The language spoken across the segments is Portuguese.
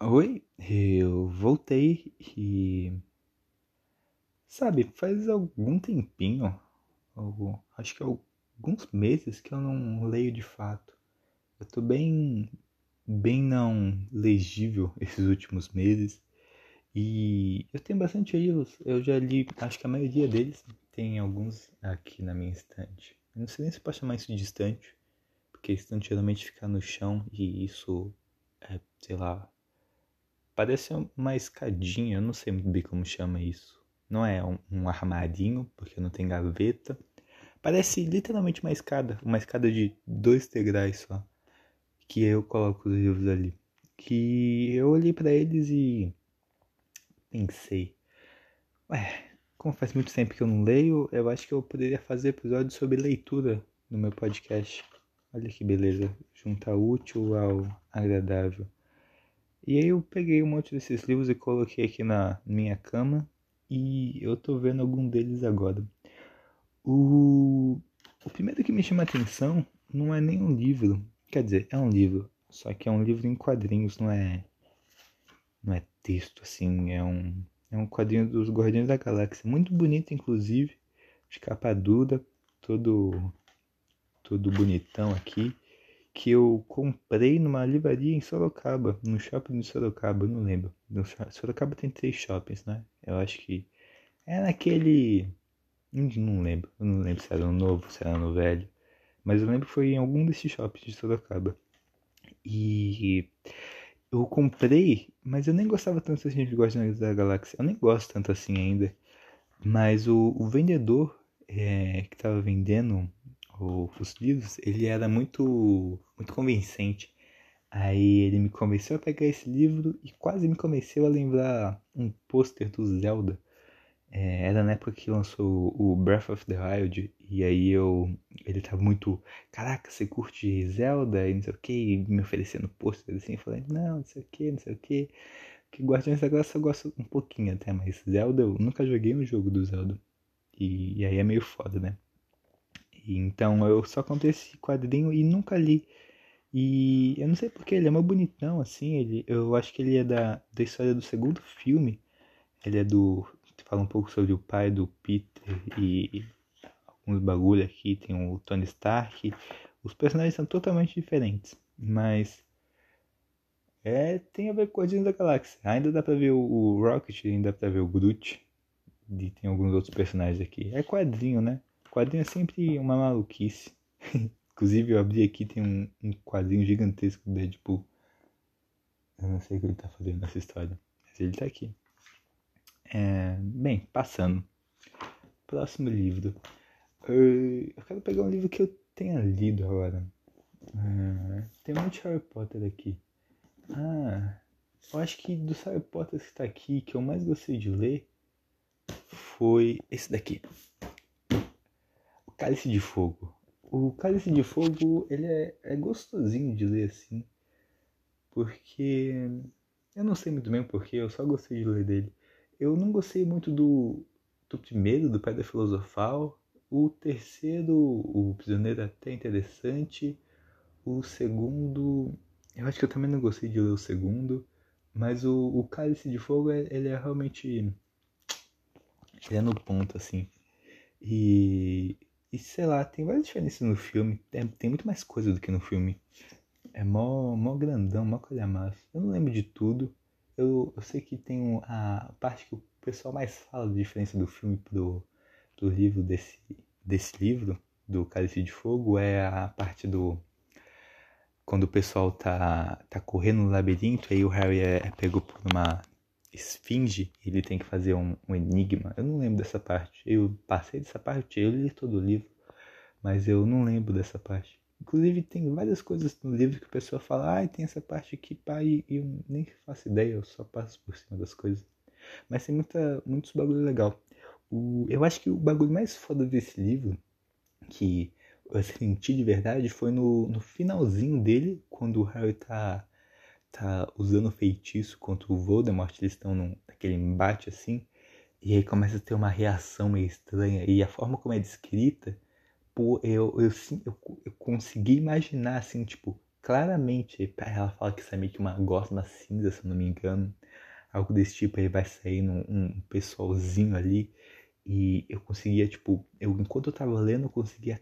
Oi, eu voltei e. Sabe, faz algum tempinho, acho que alguns meses que eu não leio de fato. Eu tô bem. bem não legível esses últimos meses e eu tenho bastante livros. Eu já li, acho que a maioria deles tem alguns aqui na minha estante. Eu não sei nem se pode chamar isso de estante, porque estante geralmente fica no chão e isso é, sei lá, Parece uma escadinha, eu não sei muito bem como chama isso. Não é um, um armarinho, porque não tem gaveta. Parece literalmente uma escada, uma escada de dois degraus só. Que eu coloco os livros ali. Que eu olhei para eles e pensei, ué, como faz muito tempo que eu não leio, eu acho que eu poderia fazer episódio sobre leitura no meu podcast. Olha que beleza, juntar útil ao agradável. E aí eu peguei um monte desses livros e coloquei aqui na minha cama. E eu tô vendo algum deles agora. O, o primeiro que me chama atenção não é nem um livro, quer dizer, é um livro, só que é um livro em quadrinhos, não é não é texto assim, é um é um quadrinho dos Guardiões da Galáxia, muito bonito inclusive, de capa dura, todo todo bonitão aqui que eu comprei numa livraria em Sorocaba, no shopping de Sorocaba, não lembro. No Sorocaba tem três shoppings, né? Eu acho que é naquele. Não lembro, eu não lembro se era no novo, se era no velho. Mas eu lembro que foi em algum desses shoppings de Sorocaba. E eu comprei, mas eu nem gostava tanto assim de Guardiões da Galáxia. Eu nem gosto tanto assim ainda. Mas o, o vendedor é, que tava vendendo o, os livros, ele era muito, muito convincente. Aí ele me convenceu a pegar esse livro e quase me convenceu a lembrar um pôster do Zelda. É, era na época que lançou o Breath of the Wild e aí eu ele tava muito, caraca, você curte Zelda e não sei o que, me oferecendo pôster assim, falei, não, não sei o que, não sei o que. Que Guardiões da Graça eu gosto um pouquinho até, mas Zelda eu nunca joguei um jogo do Zelda. E, e aí é meio foda, né? Então eu só comprei esse quadrinho e nunca li. E eu não sei porque ele é mais bonitão, assim. Ele, eu acho que ele é da, da história do segundo filme. Ele é do. Fala um pouco sobre o pai do Peter e alguns bagulho aqui. Tem o Tony Stark. Os personagens são totalmente diferentes. Mas. É, tem a ver com Guardiões da Galáxia. Ainda dá pra ver o, o Rocket, ainda dá pra ver o Groot. E tem alguns outros personagens aqui. É quadrinho, né? Quadrinho é sempre uma maluquice. Inclusive eu abri aqui, tem um, um quadrinho gigantesco do Deadpool. Eu não sei o que ele tá fazendo nessa história, mas ele tá aqui. É, bem, passando. Próximo livro. Eu quero pegar um livro que eu tenha lido agora. É, tem muito Harry Potter aqui. Ah, eu acho que dos Harry Potter que está aqui, que eu mais gostei de ler foi esse daqui. Cálice de Fogo. O Cálice de Fogo, ele é, é gostosinho de ler assim, porque eu não sei muito bem porquê, eu só gostei de ler dele. Eu não gostei muito do, do primeiro, do Pedra Filosofal. O terceiro, o Prisioneiro, é até interessante. O segundo, eu acho que eu também não gostei de ler o segundo. Mas o, o Cálice de Fogo, ele é realmente. Ele é no ponto, assim. E e sei lá, tem várias diferenças no filme. Tem, tem muito mais coisa do que no filme. É mó, mó grandão, mó calhamaço. Eu não lembro de tudo. Eu, eu sei que tem a parte que o pessoal mais fala da diferença do filme pro, pro livro desse, desse livro, do Cálice de Fogo, é a parte do. Quando o pessoal tá, tá correndo no labirinto, aí o Harry é, é pego por uma esfinge, ele tem que fazer um, um, enigma. Eu não lembro dessa parte. Eu passei dessa parte, eu li todo o livro, mas eu não lembro dessa parte. Inclusive tem várias coisas no livro que o pessoal fala, ah, tem essa parte aqui, pai, e eu nem faço ideia, eu só passo por cima das coisas. Mas tem muita, muitos bagulho legal. O, eu acho que o bagulho mais foda desse livro, que eu senti de verdade, foi no, no finalzinho dele, quando o Harry tá tá usando feitiço contra o Voldemort, eles estão naquele embate assim, e aí começa a ter uma reação meio estranha, e a forma como é descrita, pô, eu, eu, eu, eu consegui imaginar assim, tipo, claramente, ela fala que isso é meio que uma gosma cinza, se eu não me engano. Algo desse tipo, aí vai sair um, um pessoalzinho ali. E eu conseguia, tipo, eu, enquanto eu tava lendo, eu conseguia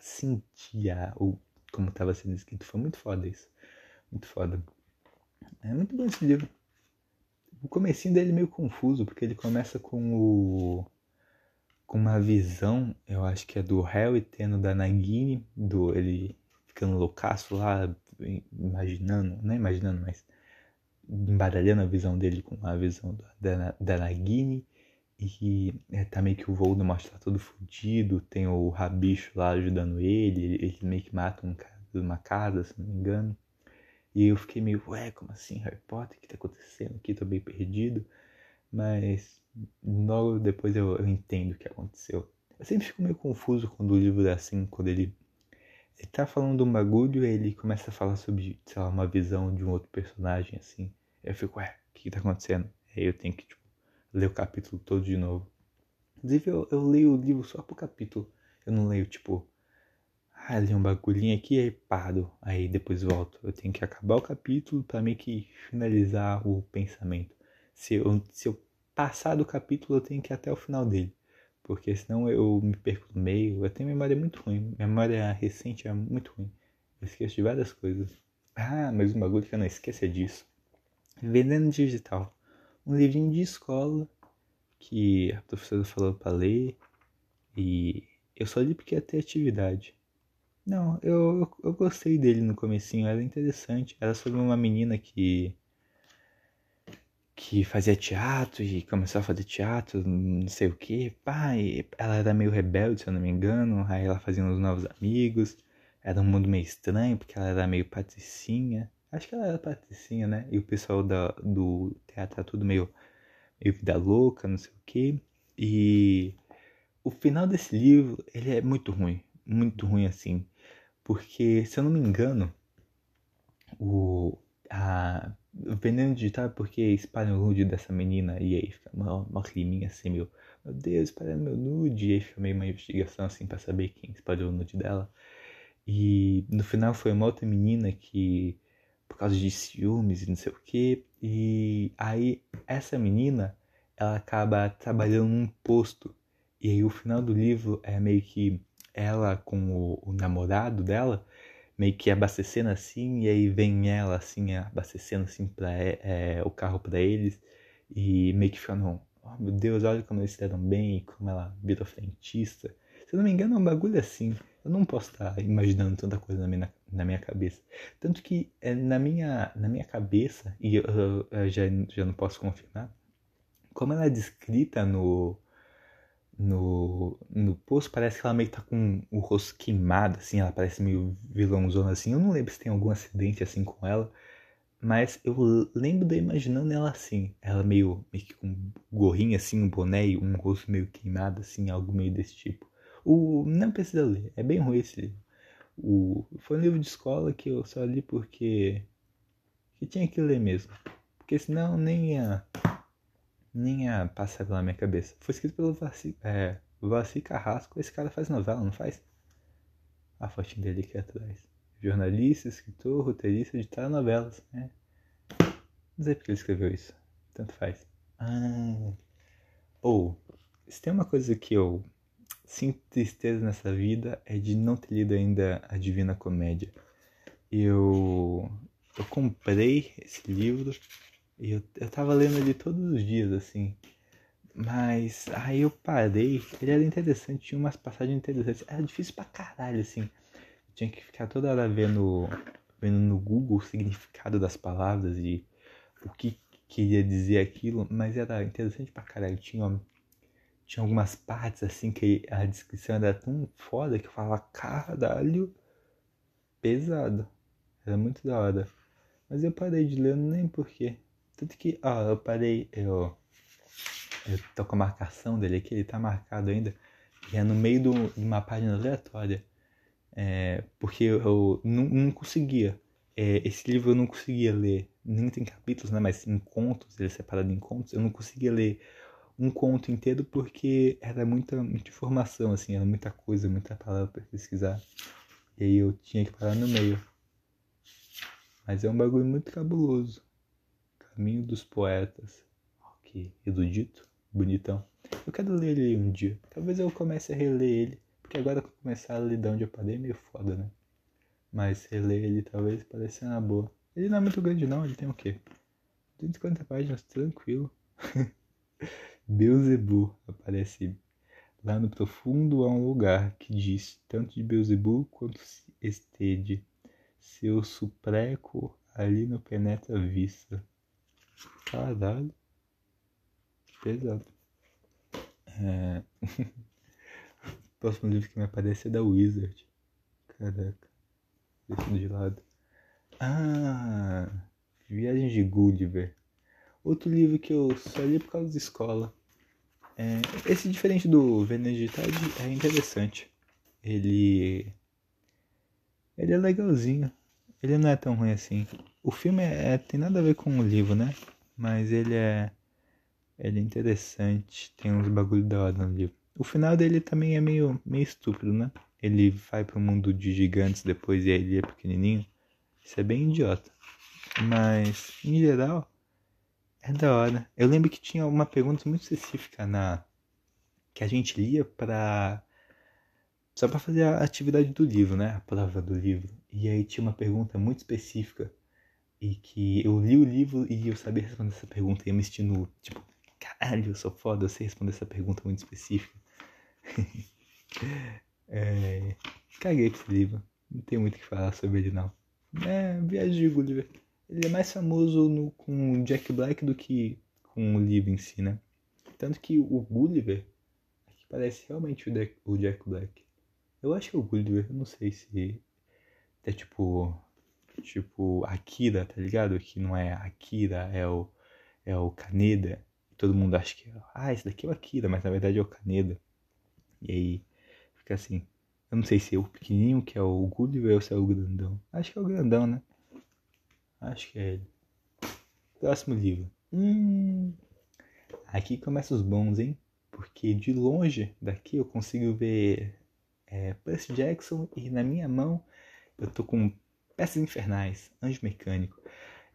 sentir a, o, como tava sendo escrito. Foi muito foda isso. Muito foda. É muito bom esse livro. O comecinho dele é meio confuso, porque ele começa com o com uma visão, eu acho que é do Harry tendo da Nagini, do ele ficando loucaço lá, imaginando, não é imaginando, mas embaralhando a visão dele com a visão da, da Nagini. E é, tá meio que o Voldemort tá todo fudido, tem o Rabicho lá ajudando ele, ele, ele meio que mata um cara de uma casa, se não me engano. E eu fiquei meio, ué, como assim, Harry Potter? O que tá acontecendo aqui? Tô bem perdido. Mas logo depois eu, eu entendo o que aconteceu. Eu sempre fico meio confuso quando o livro é assim, quando ele, ele tá falando de um bagulho e ele começa a falar sobre, sei lá, uma visão de um outro personagem, assim. Eu fico, ué, o que, que tá acontecendo? Aí eu tenho que, tipo, ler o capítulo todo de novo. Inclusive, eu, eu leio o livro só por capítulo. Eu não leio, tipo, ah, li um bagulhinho aqui e paro. Aí depois volto. Eu tenho que acabar o capítulo para meio que finalizar o pensamento. Se eu, se eu passar do capítulo, eu tenho que ir até o final dele. Porque senão eu me perco no meio. Eu tenho memória muito ruim. Memória recente é muito ruim. Eu esqueço de várias coisas. Ah, mas um bagulho que eu não esqueço é disso. Vendendo digital. Um livrinho de escola que a professora falou para ler. E eu só li porque ia ter atividade. Não, eu, eu gostei dele no comecinho, era interessante. Era sobre uma menina que que fazia teatro e começou a fazer teatro, não sei o que. Pai, ela era meio rebelde, se eu não me engano. Aí ela fazia uns novos amigos. Era um mundo meio estranho, porque ela era meio patricinha. Acho que ela era patricinha, né? E o pessoal da, do teatro era tudo meio, meio vida louca, não sei o que. E o final desse livro, ele é muito ruim. Muito ruim, assim. Porque, se eu não me engano, o, a, o veneno digital é porque espalham o nude dessa menina e aí fica uma, uma climinha assim, meu, meu Deus, espalhando meu nude. E aí fica meio uma investigação assim pra saber quem espalhou o nude dela. E no final foi uma outra menina que, por causa de ciúmes e não sei o que, e aí essa menina, ela acaba trabalhando num posto. E aí o final do livro é meio que ela com o, o namorado dela meio que abastecendo assim, e aí vem ela assim, abastecendo assim pra, é, o carro para eles, e meio que ficando, oh meu Deus, olha como eles se deram bem, como ela virou frentista. Se eu não me engano, é um bagulho assim. Eu não posso estar imaginando tanta coisa na minha, na minha cabeça. Tanto que é, na, minha, na minha cabeça, e eu, eu, eu já, já não posso confirmar, como ela é descrita no, no, no poço, parece que ela meio que tá com o rosto queimado, assim, ela parece meio vilãozona, assim. Eu não lembro se tem algum acidente, assim, com ela, mas eu lembro de imaginando ela assim, ela meio, meio que com um gorrinho, assim, um boné e um rosto meio queimado, assim, algo meio desse tipo. O, não precisa ler, é bem ruim esse livro. O, foi um livro de escola que eu só li porque que tinha que ler mesmo. Porque senão nem ia nem a passar pela minha cabeça. Foi escrito pelo Vassi, é, Carrasco. Esse cara faz novela, não faz? A fotinha dele aqui atrás. Jornalista, escritor, roteirista de telenovelas. Né? Não sei porque ele escreveu isso. Tanto faz. Ah. Ou, oh, se tem uma coisa que eu sinto tristeza nessa vida é de não ter lido ainda a Divina Comédia. Eu, eu comprei esse livro e eu, eu tava lendo ele todos os dias, assim. Mas aí eu parei. Ele era interessante, tinha umas passagens interessantes. Era difícil pra caralho, assim. Eu tinha que ficar toda hora vendo, vendo no Google o significado das palavras e o que queria dizer aquilo. Mas era interessante pra caralho. Tinha, tinha algumas partes, assim, que a descrição era tão foda que eu falava, caralho, pesado. Era muito da hora. Mas eu parei de ler, nem porquê. Tanto que, ó, eu parei, eu, eu tô com a marcação dele aqui, ele tá marcado ainda, e é no meio de uma página aleatória. É, porque eu, eu não, não conseguia. É, esse livro eu não conseguia ler, nem tem capítulos, né? Mas em contos, ele é separado em contos, eu não conseguia ler um conto inteiro porque era muita, muita informação, assim, era muita coisa, muita palavra para pesquisar. E aí eu tinha que parar no meio. Mas é um bagulho muito cabuloso. Caminho dos Poetas. Que erudito, bonitão. Eu quero ler ele um dia. Talvez eu comece a reler ele. Porque agora que eu começar a ler de onde eu parei é meio foda, né? Mas reler ele talvez pareça uma boa. Ele não é muito grande não, ele tem o quê? 250 páginas, tranquilo. Beuzebu aparece lá no profundo há um lugar que diz tanto de Beuzebu quanto estede. Seu supreco ali não penetra vista. Caralho. Pesado. É... o próximo livro que me aparece é da Wizard. Caraca. Deixa de lado. Ah, Viagem de Gulliver. Outro livro que eu só li por causa da escola. É, esse diferente do Veneno de Tarde é interessante. Ele ele é legalzinho. Ele não é tão ruim assim. O filme é, é, tem nada a ver com o livro, né? Mas ele é ele é interessante, tem uns bagulho da hora no livro. O final dele também é meio meio estúpido, né? Ele vai pro mundo de gigantes depois e aí ele é pequenininho. Isso é bem idiota. Mas, em geral, é da hora. Eu lembro que tinha uma pergunta muito específica na que a gente lia para só para fazer a atividade do livro, né? A prova do livro. E aí tinha uma pergunta muito específica e que eu li o livro e eu sabia responder essa pergunta e eu me sentindo tipo, caralho, eu sou foda, eu sei responder essa pergunta muito específica. é, caguei esse livro. Não tem muito o que falar sobre ele não. É, Viagem de Gulliver. Ele é mais famoso no, com Jack Black do que com o livro em si, né? Tanto que o Gulliver aqui parece realmente o, Jack, o Jack Black. Eu acho que é o Gulliver, eu não sei se é tipo. Tipo, Akira, tá ligado? Que não é Akira, é o, é o Kaneda. Todo mundo acha que, ah, esse daqui é o Akira, mas na verdade é o Kaneda. E aí fica assim. Eu não sei se é o pequenininho que é o Gulliver ou se é o grandão. Acho que é o grandão, né? Acho que é ele. Próximo livro. Hum, aqui começa os bons, hein? Porque de longe daqui eu consigo ver é, Percy Jackson e na minha mão eu tô com Peças Infernais, Anjo Mecânico.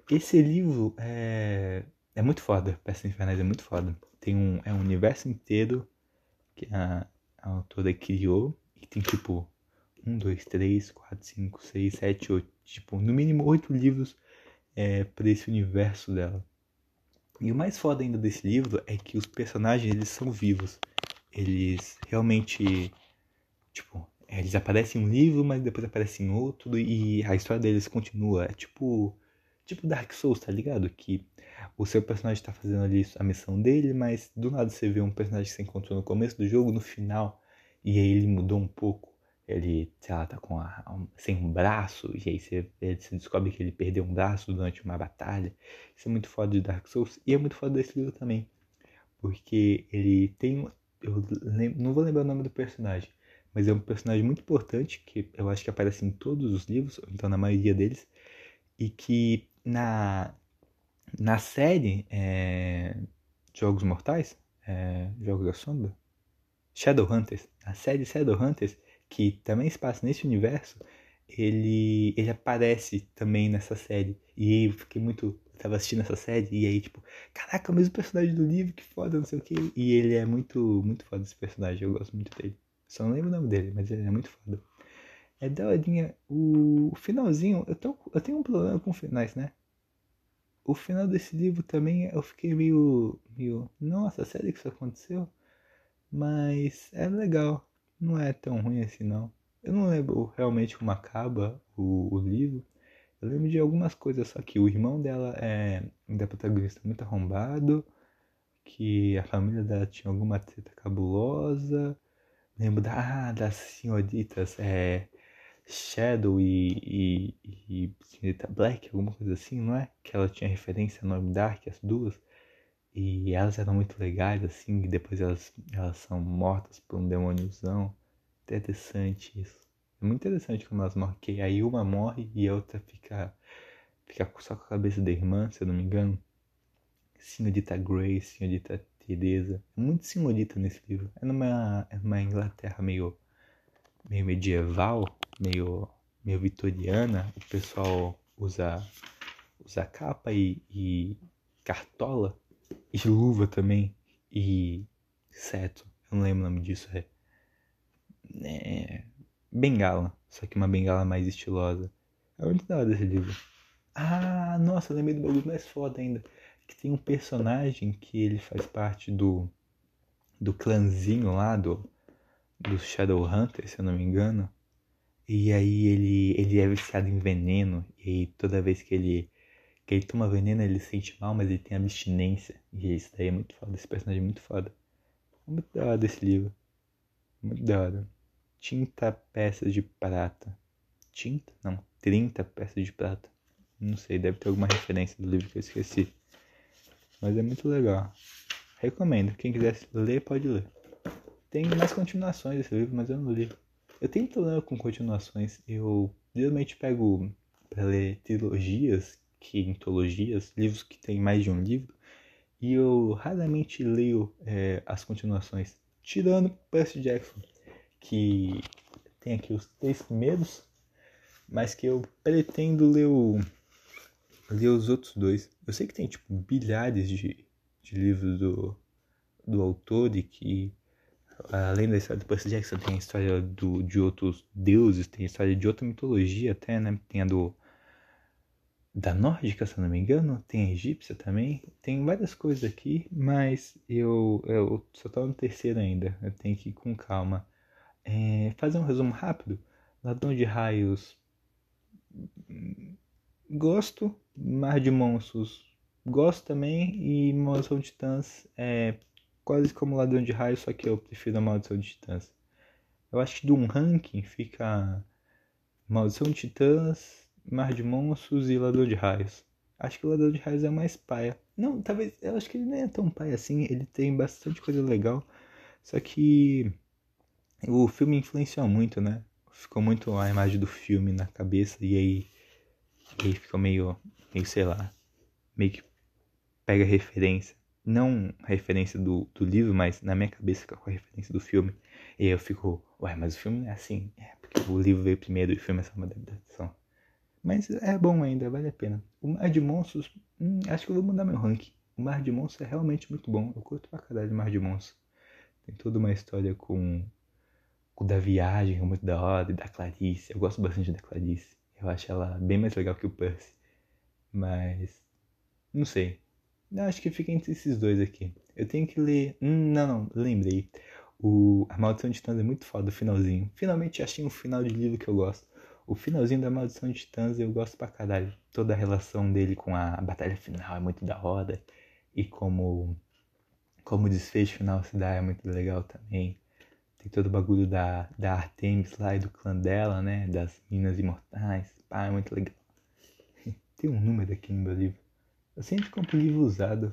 Esse livro é, é muito foda. Peças Infernais é muito foda. Tem um, é um universo inteiro que a, a autora criou e tem tipo 1, 2, 3, 4, 5, 6, 7, 8, tipo, no mínimo 8 livros é, para esse universo dela. E o mais foda ainda desse livro é que os personagens eles são vivos. Eles realmente, tipo, eles aparecem em um livro, mas depois aparecem em outro e a história deles continua. É tipo, tipo Dark Souls, tá ligado? Que o seu personagem tá fazendo ali a missão dele, mas do nada você vê um personagem que você encontrou no começo do jogo, no final e aí ele mudou um pouco. Ele, sei lá, tá com a, um, sem um braço, e aí você, você, descobre que ele perdeu um braço durante uma batalha. Isso é muito foda de Dark Souls, e é muito foda desse livro também. Porque ele tem. Eu não vou lembrar o nome do personagem, mas é um personagem muito importante, que eu acho que aparece em todos os livros, ou então na maioria deles, e que na, na série é, Jogos Mortais, é, Jogos da Sombra, Shadowhunters, a série Shadowhunters, que também se passa nesse universo, ele, ele aparece também nessa série. E eu fiquei muito. Eu tava assistindo essa série e aí, tipo, caraca, o mesmo personagem do livro, que foda, não sei o que. E ele é muito, muito foda esse personagem, eu gosto muito dele. Só não lembro o nome dele, mas ele é muito foda. É da horinha. O finalzinho, eu, tô, eu tenho um problema com finais, né? O final desse livro também eu fiquei meio. meio. Nossa, sério que isso aconteceu? Mas é legal. Não é tão ruim assim não. Eu não lembro realmente como acaba o, o livro. Eu lembro de algumas coisas, só que o irmão dela é da protagonista muito arrombado, que a família dela tinha alguma treta cabulosa. Lembro da, ah, das senhoritas é, Shadow e, e, e Senhorita Black, alguma coisa assim, não é? Que ela tinha referência ao nome Dark, as duas. E elas eram muito legais, assim, e depois elas, elas são mortas por um demôniozão. Interessante isso. É muito interessante como elas morrem, que aí uma morre e a outra fica, fica só com a cabeça da irmã, se eu não me engano. Senhorita Grace, senhorita Teresa. É muito senhorita nesse livro. É numa, é numa Inglaterra meio, meio medieval, meio, meio vitoriana. O pessoal usa, usa capa e, e cartola e luva também e seto. Eu não lembro o nome disso, é, é bengala, só que uma bengala mais estilosa. É muito da hora desse livro. Ah, nossa, eu lembrei do bagulho mais foda ainda. Que tem um personagem que ele faz parte do do clãzinho lá do do Shadowhunter, se eu não me engano. E aí ele, ele é viciado em veneno. E aí toda vez que ele, que ele toma veneno ele se sente mal, mas ele tem abstinência. E isso daí é muito foda. Esse personagem é muito foda. Muito da hora esse livro. Muito da hora. Tinta peças de prata. Tinta? Não. 30 peças de prata. Não sei, deve ter alguma referência do livro que eu esqueci. Mas é muito legal. Recomendo. Quem quiser ler, pode ler. Tem mais continuações desse livro, mas eu não li. Eu tenho problema com continuações. Eu geralmente pego para ler trilogias, quintologias, livros que tem mais de um livro, e eu raramente leio é, as continuações, tirando Percy Jackson, que tem aqui os três primeiros, mas que eu pretendo ler, o, ler os outros dois. Eu sei que tem tipo bilhares de, de livros do, do autor e que além da história do Percy Jackson, tem a história do, de outros deuses, tem a história de outra mitologia até, né? Tem a do da nórdica, se eu não me engano, tem a egípcia também, tem várias coisas aqui, mas eu, eu só tô no terceiro ainda, eu tenho que ir com calma. É, fazer um resumo rápido, Ladrão de Raios, gosto, Mar de Monstros, gosto também, e Maldição de Titãs é quase como Ladrão de Raios, só que eu prefiro a Maldição de Titãs. Eu acho que de um ranking fica Maldição de Titãs, Mar de Monstros e Ladrão de Raios. Acho que o Ladrão de Raios é mais paia. Não, talvez, eu acho que ele nem é tão paia assim, ele tem bastante coisa legal. Só que o filme influenciou muito, né? Ficou muito a imagem do filme na cabeça e aí, e ficou meio, meio, sei lá, meio que pega referência não referência do, do livro, mas na minha cabeça fica com a referência do filme. E aí eu fico, ué, mas o filme é assim. É, porque o livro veio primeiro e o filme é só uma adaptação. Mas é bom ainda, vale a pena. O Mar de Monstros, hum, acho que eu vou mudar meu ranking. O Mar de Monstros é realmente muito bom. Eu curto pra caralho o Mar de Monstros. Tem toda uma história com, com da viagem, é muito da hora, e da Clarice. Eu gosto bastante da Clarice. Eu acho ela bem mais legal que o Percy. Mas, não sei. Eu acho que fica entre esses dois aqui. Eu tenho que ler. Hum, não, não, lembrei. O A Maldição de Titãs é muito foda, o finalzinho. Finalmente achei um final de livro que eu gosto. O finalzinho da Maldição de Titãs eu gosto pra caralho. Toda a relação dele com a batalha final é muito da hora. E como, como o desfecho final se dá é muito legal também. Tem todo o bagulho da, da Artemis lá e do clã dela, né? Das Minas Imortais. Pá, é muito legal. Tem um número aqui no meu livro. Eu sempre compro livro usado.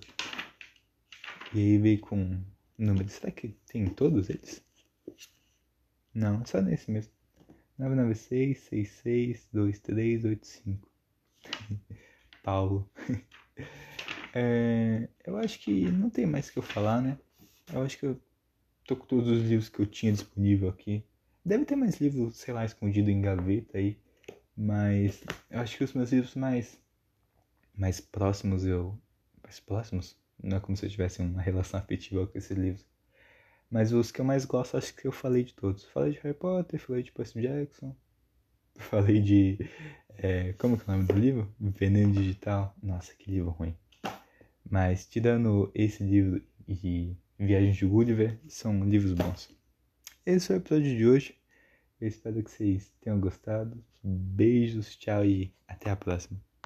E aí veio com número. Será que tem todos eles? Não, só nesse mesmo. 996 66 2385 Paulo. é, eu acho que não tem mais o que eu falar, né? Eu acho que eu tô com todos os livros que eu tinha disponível aqui. Deve ter mais livros, sei lá, escondido em gaveta aí. Mas eu acho que os meus livros mais mais próximos eu. Mais próximos? Não é como se eu tivesse uma relação afetiva com esses livros. Mas os que eu mais gosto, acho que eu falei de todos. Falei de Harry Potter, falei de Percy Jackson, falei de. É, como que é o nome do livro? Veneno Digital. Nossa, que livro ruim. Mas, tirando esse livro e Viagem de Gulliver, são livros bons. Esse foi o episódio de hoje. Eu espero que vocês tenham gostado. Beijos, tchau e até a próxima.